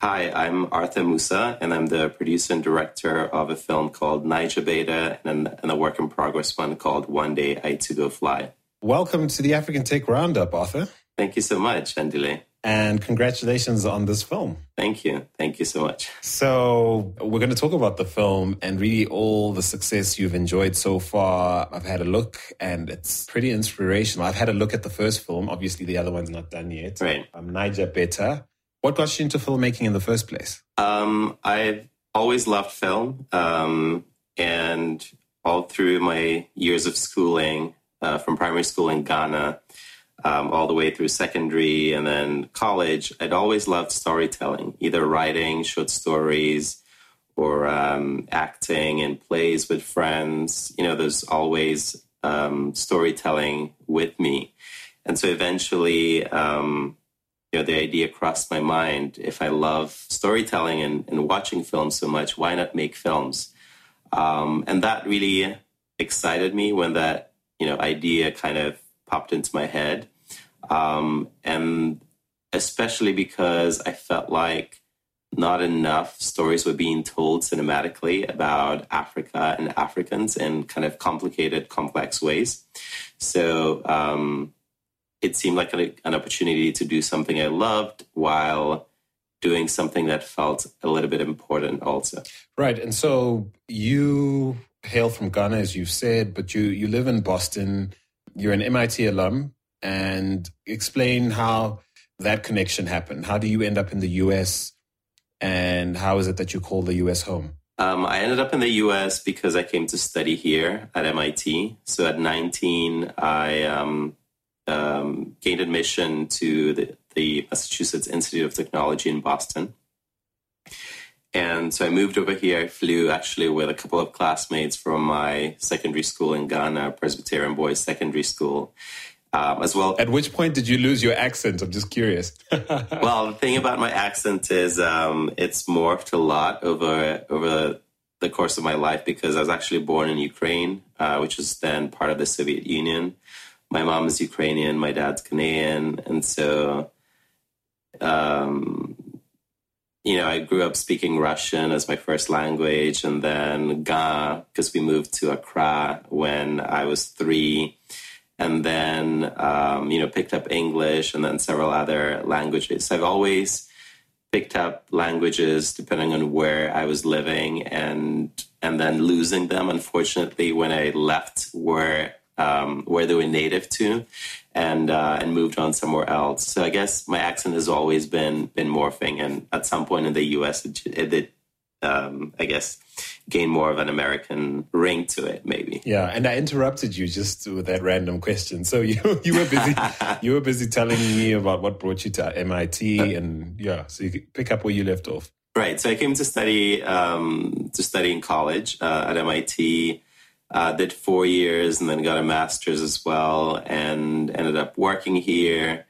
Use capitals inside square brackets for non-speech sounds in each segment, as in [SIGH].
Hi, I'm Arthur Musah, and I'm the producer and director of a film called Naija Beta and, and a work in progress one called One Day I Too Go Fly. Welcome to the African Tech Roundup, Arthur. Thank you so much, Andile. And congratulations on this film. Thank you. Thank you so much. So, we're going to talk about the film and really all the success you've enjoyed so far. I've had a look and it's pretty inspirational. I've had a look at the first film. Obviously, the other one's not done yet. Right. Um, Naija Beta. What got you into filmmaking in the first place? Um, I've always loved film. Um, and all through my years of schooling, uh, from primary school in Ghana, um, all the way through secondary and then college, I'd always loved storytelling, either writing short stories or um, acting in plays with friends. You know, there's always um, storytelling with me. And so eventually, um, you know, the idea crossed my mind if I love storytelling and, and watching films so much, why not make films? Um, and that really excited me when that, you know, idea kind of popped into my head. Um, and especially because I felt like not enough stories were being told cinematically about Africa and Africans in kind of complicated, complex ways. So, um, it seemed like a, an opportunity to do something I loved while doing something that felt a little bit important also. Right. And so you hail from Ghana, as you've said, but you, you live in Boston. You're an MIT alum and explain how that connection happened. How do you end up in the US and how is it that you call the US home? Um, I ended up in the US because I came to study here at MIT. So at 19, I um, um, gained admission to the, the Massachusetts Institute of Technology in Boston. And so I moved over here. I flew actually with a couple of classmates from my secondary school in Ghana, Presbyterian Boys Secondary School, um, as well. At which point did you lose your accent? I'm just curious. [LAUGHS] well, the thing about my accent is um, it's morphed a lot over over the course of my life because I was actually born in Ukraine, uh, which was then part of the Soviet Union my mom is Ukrainian, my dad's Canadian, and so, um, you know, I grew up speaking Russian as my first language, and then Ga because we moved to Accra when I was three, and then um, you know picked up English and then several other languages. So I've always picked up languages depending on where I was living and and then losing them unfortunately when I left where um, where they were native to, and uh, and moved on somewhere else. So I guess my accent has always been been morphing, and at some point in the U.S., it, it did, um, I guess, gain more of an American ring to it, maybe. Yeah, and I interrupted you just with that random question. So [LAUGHS] you you were busy [LAUGHS] you were busy telling me about what brought you to MIT, uh, and yeah, so you could pick up where you left off. Right. So I came to study um, to study in college uh, at MIT. Uh, did four years and then got a master's as well, and ended up working here,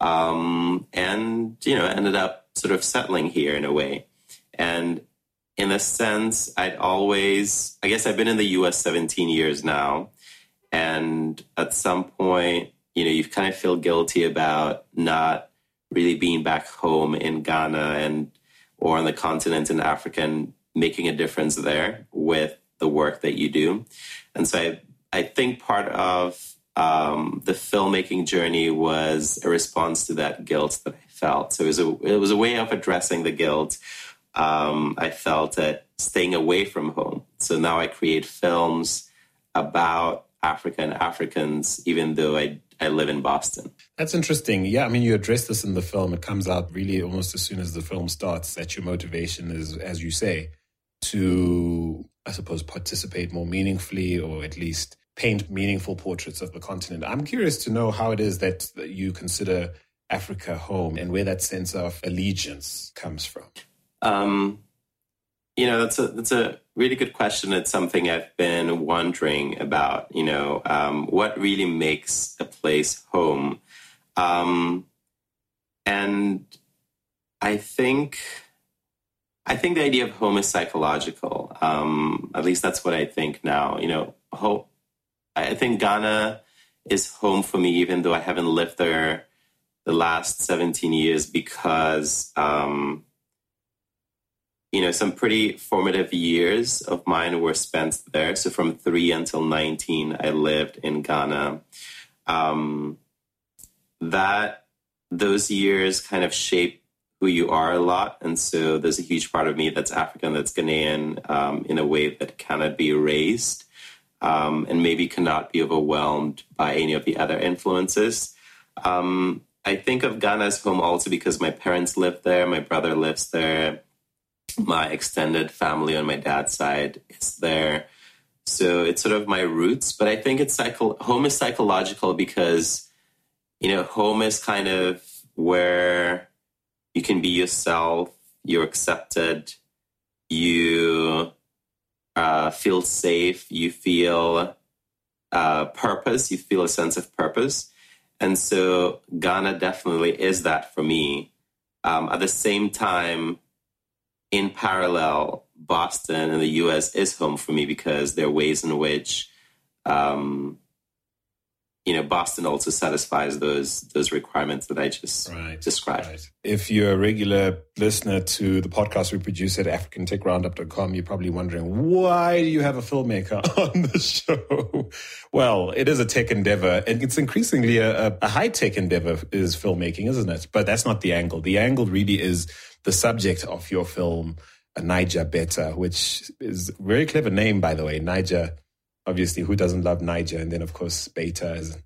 um, and you know ended up sort of settling here in a way. And in a sense, I'd always, I guess, I've been in the U.S. 17 years now, and at some point, you know, you kind of feel guilty about not really being back home in Ghana and or on the continent in Africa and making a difference there with the work that you do. And so I, I think part of um, the filmmaking journey was a response to that guilt that I felt. So it was a, it was a way of addressing the guilt. Um, I felt at staying away from home. So now I create films about Africa and Africans, even though I I live in Boston. That's interesting. Yeah, I mean, you address this in the film. It comes out really almost as soon as the film starts that your motivation is, as you say, to I suppose, participate more meaningfully or at least paint meaningful portraits of the continent. I'm curious to know how it is that you consider Africa home and where that sense of allegiance comes from. Um, you know, that's a that's a really good question. It's something I've been wondering about. You know, um, what really makes a place home, um, and I think I think the idea of home is psychological. Um, at least that's what I think now. You know, home, I think Ghana is home for me, even though I haven't lived there the last 17 years because um, you know, some pretty formative years of mine were spent there. So from three until 19, I lived in Ghana. Um, that, those years kind of shape who you are a lot. And so there's a huge part of me that's African, that's Ghanaian um, in a way that cannot be erased um, and maybe cannot be overwhelmed by any of the other influences. Um, I think of Ghana as home also because my parents live there, my brother lives there, my extended family on my dad's side is there. So it's sort of my roots, but I think it's psycho- home is psychological because you know home is kind of where you can be yourself, you're accepted, you uh, feel safe, you feel uh, purpose, you feel a sense of purpose. And so Ghana definitely is that for me. Um, at the same time, in parallel, Boston and the US is home for me because there are ways in which um, you know, Boston also satisfies those those requirements that I just right, described. Right. If you're a regular listener to the podcast we produce at AfricanTechRoundup.com, you're probably wondering why do you have a filmmaker [LAUGHS] on the show? well, it is a tech endeavor, and it's increasingly a, a high tech endeavor is filmmaking, isn't it? But that's not the angle. The angle really is the subject of your film, Naija Beta, which is a very clever name, by the way, Naija obviously, who doesn't love Naija? And then, of course, Beta is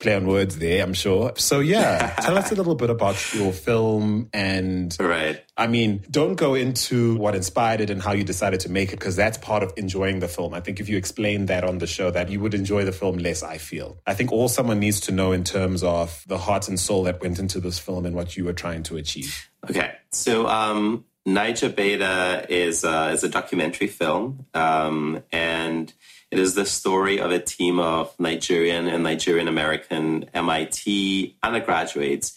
play on words there, I'm sure. So yeah, [LAUGHS] tell us a little bit about your film and right. I mean, don't go into what inspired it and how you decided to make it because that's part of enjoying the film. I think if you explain that on the show that you would enjoy the film less, I feel. I think all someone needs to know in terms of the heart and soul that went into this film and what you were trying to achieve. Okay. So um Naija Beta is uh, is a documentary film um and it is the story of a team of Nigerian and Nigerian American MIT undergraduates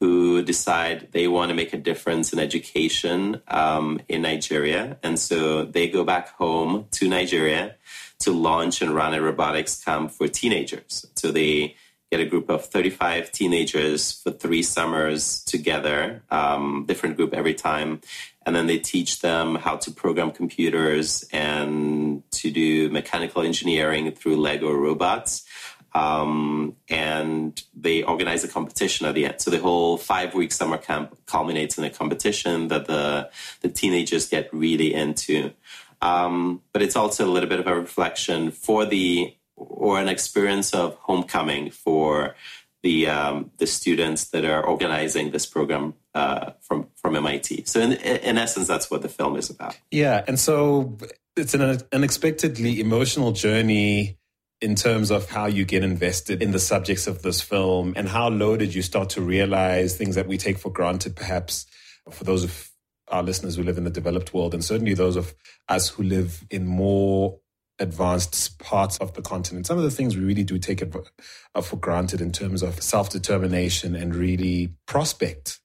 who decide they want to make a difference in education um, in Nigeria. And so they go back home to Nigeria to launch and run a robotics camp for teenagers. So they get a group of 35 teenagers for three summers together, um, different group every time. And then they teach them how to program computers and to do mechanical engineering through Lego robots. Um, and they organize a competition at the end. So the whole five week summer camp culminates in a competition that the, the teenagers get really into. Um, but it's also a little bit of a reflection for the or an experience of homecoming for the um, the students that are organizing this program uh, from from MIT. So in in essence, that's what the film is about. Yeah, and so it's an unexpectedly emotional journey in terms of how you get invested in the subjects of this film and how loaded you start to realize things that we take for granted, perhaps for those of our listeners who live in the developed world, and certainly those of us who live in more advanced parts of the continent. Some of the things we really do take uh, for granted in terms of self determination and really prospect,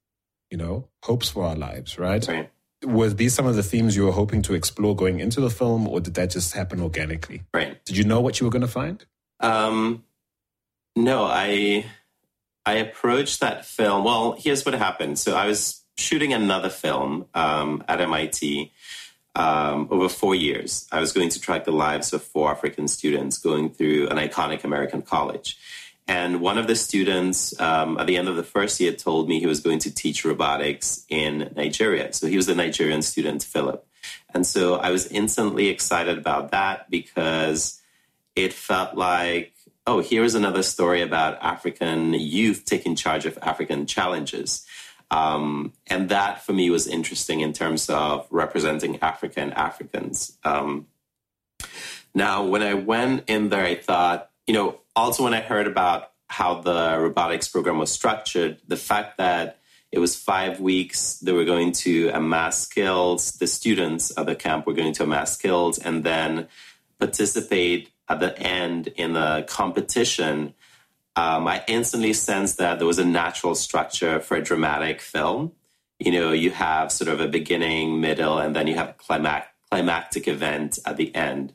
you know, hopes for our lives, right? right? Were these some of the themes you were hoping to explore going into the film, or did that just happen organically? Right. Did you know what you were going to find? Um, no, I I approached that film. Well, here's what happened. So I was shooting another film um, at MIT um, over four years, I was going to track the lives of four African students going through an iconic American college. And one of the students um, at the end of the first year told me he was going to teach robotics in Nigeria. So he was the Nigerian student, Philip. And so I was instantly excited about that because it felt like, oh, here's another story about African youth taking charge of African challenges. Um, and that for me was interesting in terms of representing African Africans. Um, now, when I went in there, I thought, you know, also when I heard about how the robotics program was structured, the fact that it was five weeks, they were going to amass skills, the students at the camp were going to amass skills and then participate at the end in a competition um, I instantly sensed that there was a natural structure for a dramatic film. You know, you have sort of a beginning, middle, and then you have a climactic event at the end.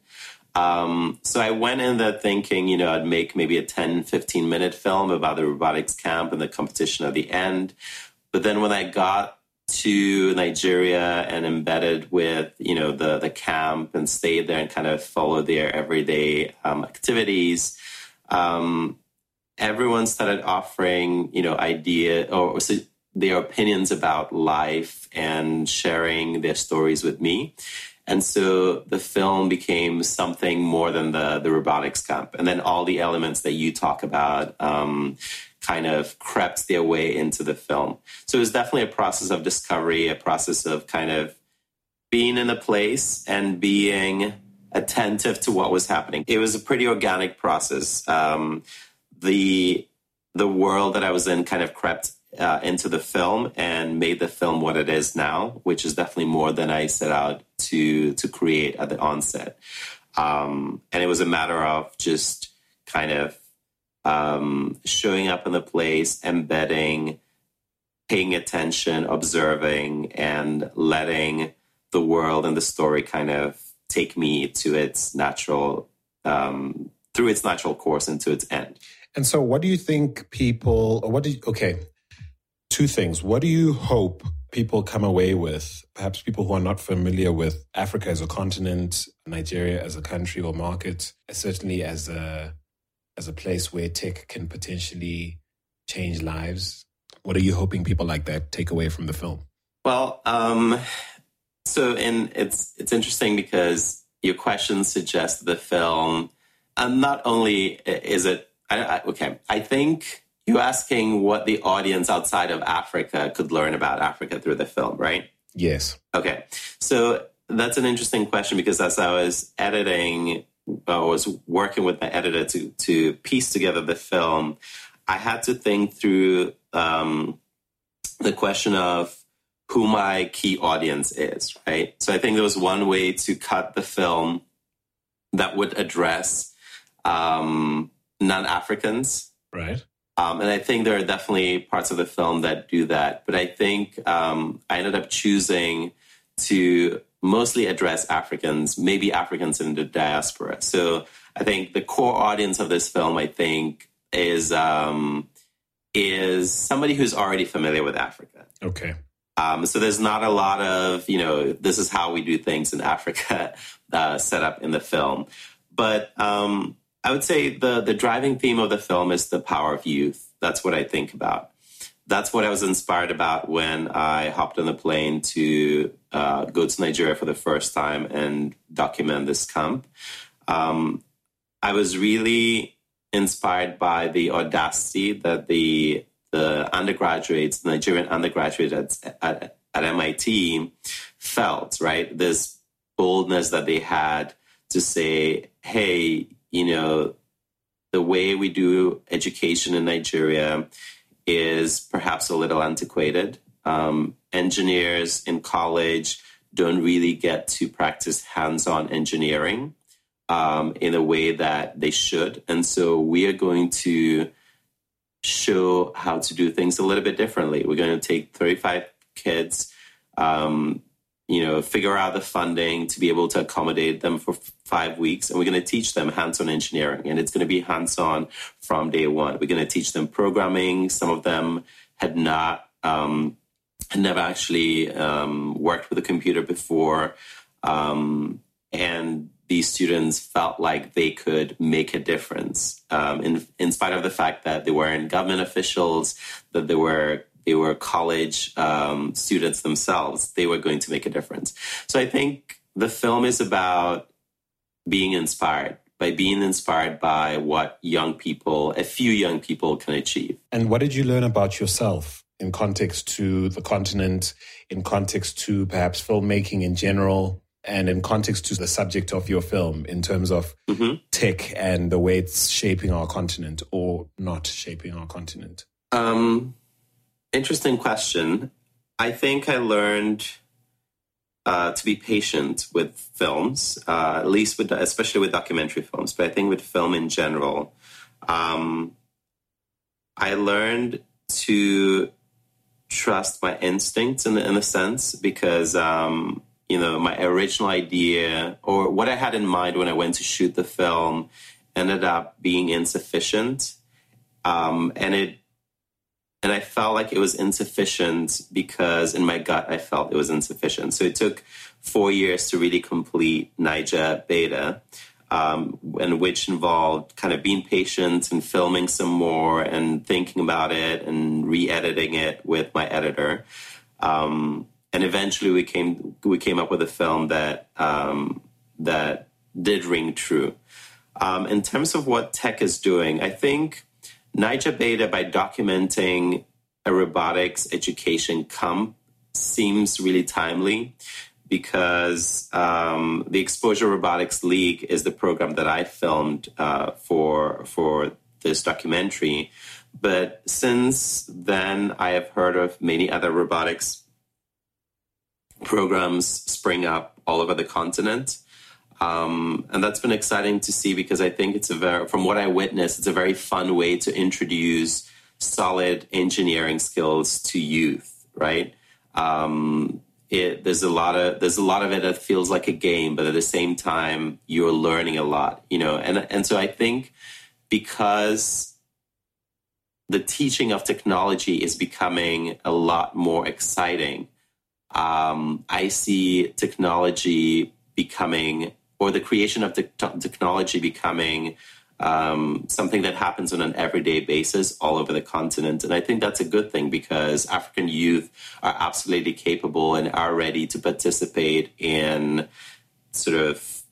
Um, so I went in there thinking, you know, I'd make maybe a 10, 15 minute film about the robotics camp and the competition at the end. But then when I got to Nigeria and embedded with you know the the camp and stayed there and kind of followed their everyday um, activities. Um, everyone started offering you know idea or their opinions about life and sharing their stories with me. And so the film became something more than the the robotics camp, and then all the elements that you talk about um, kind of crept their way into the film. So it was definitely a process of discovery, a process of kind of being in the place and being attentive to what was happening. It was a pretty organic process. Um, the the world that I was in kind of crept uh, into the film and made the film what it is now, which is definitely more than I set out to to create at the onset. Um, and it was a matter of just kind of um, showing up in the place, embedding, paying attention, observing, and letting the world and the story kind of take me to its natural um, through its natural course and to its end. And so, what do you think people, or what do you, okay, two things. What do you hope people come away with? Perhaps people who are not familiar with Africa as a continent, Nigeria as a country or market, certainly as a as a place where tech can potentially change lives. What are you hoping people like that take away from the film? Well, um, so and it's it's interesting because your question suggests the film. And not only is it I, I, okay, I think you're asking what the audience outside of Africa could learn about Africa through the film, right? Yes. Okay. So that's an interesting question because as I was editing, I was working with my editor to to piece together the film. I had to think through um, the question of who my key audience is, right? So I think there was one way to cut the film that would address um, non Africans, right? Um, and I think there are definitely parts of the film that do that. But I think um, I ended up choosing to mostly address Africans, maybe Africans in the diaspora. So I think the core audience of this film, I think, is um, is somebody who's already familiar with Africa. Okay. Um, so there's not a lot of you know this is how we do things in Africa [LAUGHS] uh, set up in the film, but um, I would say the the driving theme of the film is the power of youth. That's what I think about. That's what I was inspired about when I hopped on the plane to uh, go to Nigeria for the first time and document this camp. Um, I was really inspired by the audacity that the the undergraduates, Nigerian undergraduates at, at, at MIT felt, right? This boldness that they had to say, hey, you know, the way we do education in Nigeria is perhaps a little antiquated. Um, engineers in college don't really get to practice hands on engineering um, in a way that they should. And so we are going to show how to do things a little bit differently. We're going to take 35 kids, um, you know, figure out the funding to be able to accommodate them for five weeks, and we're going to teach them hands-on engineering, and it's going to be hands-on from day one. We're going to teach them programming. Some of them had not, um, had never actually um, worked with a computer before, um, and these students felt like they could make a difference, um, in in spite of the fact that they weren't government officials, that they were they were college um, students themselves, they were going to make a difference. So I think the film is about being inspired, by being inspired by what young people, a few young people can achieve. And what did you learn about yourself in context to the continent, in context to perhaps filmmaking in general? and in context to the subject of your film in terms of mm-hmm. tech and the way it's shaping our continent or not shaping our continent? Um, Interesting question. I think I learned uh, to be patient with films, uh, at least with, especially with documentary films, but I think with film in general. Um, I learned to trust my instincts in, in a sense because, um, you know, my original idea or what I had in mind when I went to shoot the film ended up being insufficient. Um, and it and I felt like it was insufficient because in my gut I felt it was insufficient. So it took four years to really complete Naija Beta, um, and which involved kind of being patient and filming some more and thinking about it and re-editing it with my editor. Um, and eventually we came we came up with a film that um, that did ring true. Um, in terms of what tech is doing, I think Naija Beta, by documenting a robotics education comp, seems really timely because um, the Exposure Robotics League is the program that I filmed uh, for for this documentary. But since then, I have heard of many other robotics programs spring up all over the continent. Um, and that's been exciting to see because I think it's a very, from what I witnessed, it's a very fun way to introduce solid engineering skills to youth, right? Um, it, there's a lot of there's a lot of it that feels like a game, but at the same time, you're learning a lot, you know. And and so I think because the teaching of technology is becoming a lot more exciting. Um, I see technology becoming or the creation of te- technology becoming um, something that happens on an everyday basis all over the continent. And I think that's a good thing because African youth are absolutely capable and are ready to participate in sort of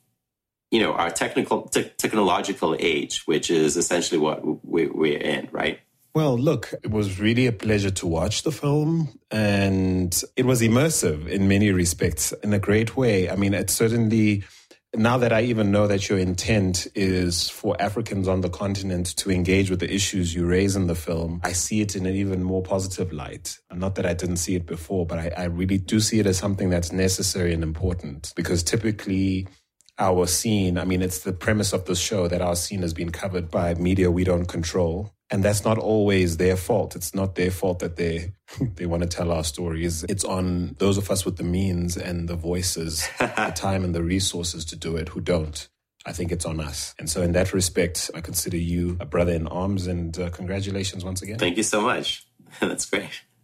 you know our technical te- technological age, which is essentially what we, we're in, right? Well, look, it was really a pleasure to watch the film, and it was immersive in many respects in a great way. I mean, it certainly now that I even know that your intent is for Africans on the continent to engage with the issues you raise in the film, I see it in an even more positive light. Not that I didn't see it before, but I, I really do see it as something that's necessary and important because typically our scene, I mean, it's the premise of the show that our scene has been covered by media we don't control and that's not always their fault. It's not their fault that they [LAUGHS] they want to tell our stories. It's on those of us with the means and the voices, the [LAUGHS] time and the resources to do it who don't. I think it's on us. And so, in that respect, I consider you a brother in arms. And uh, congratulations once again. Thank you so much. [LAUGHS] That's great.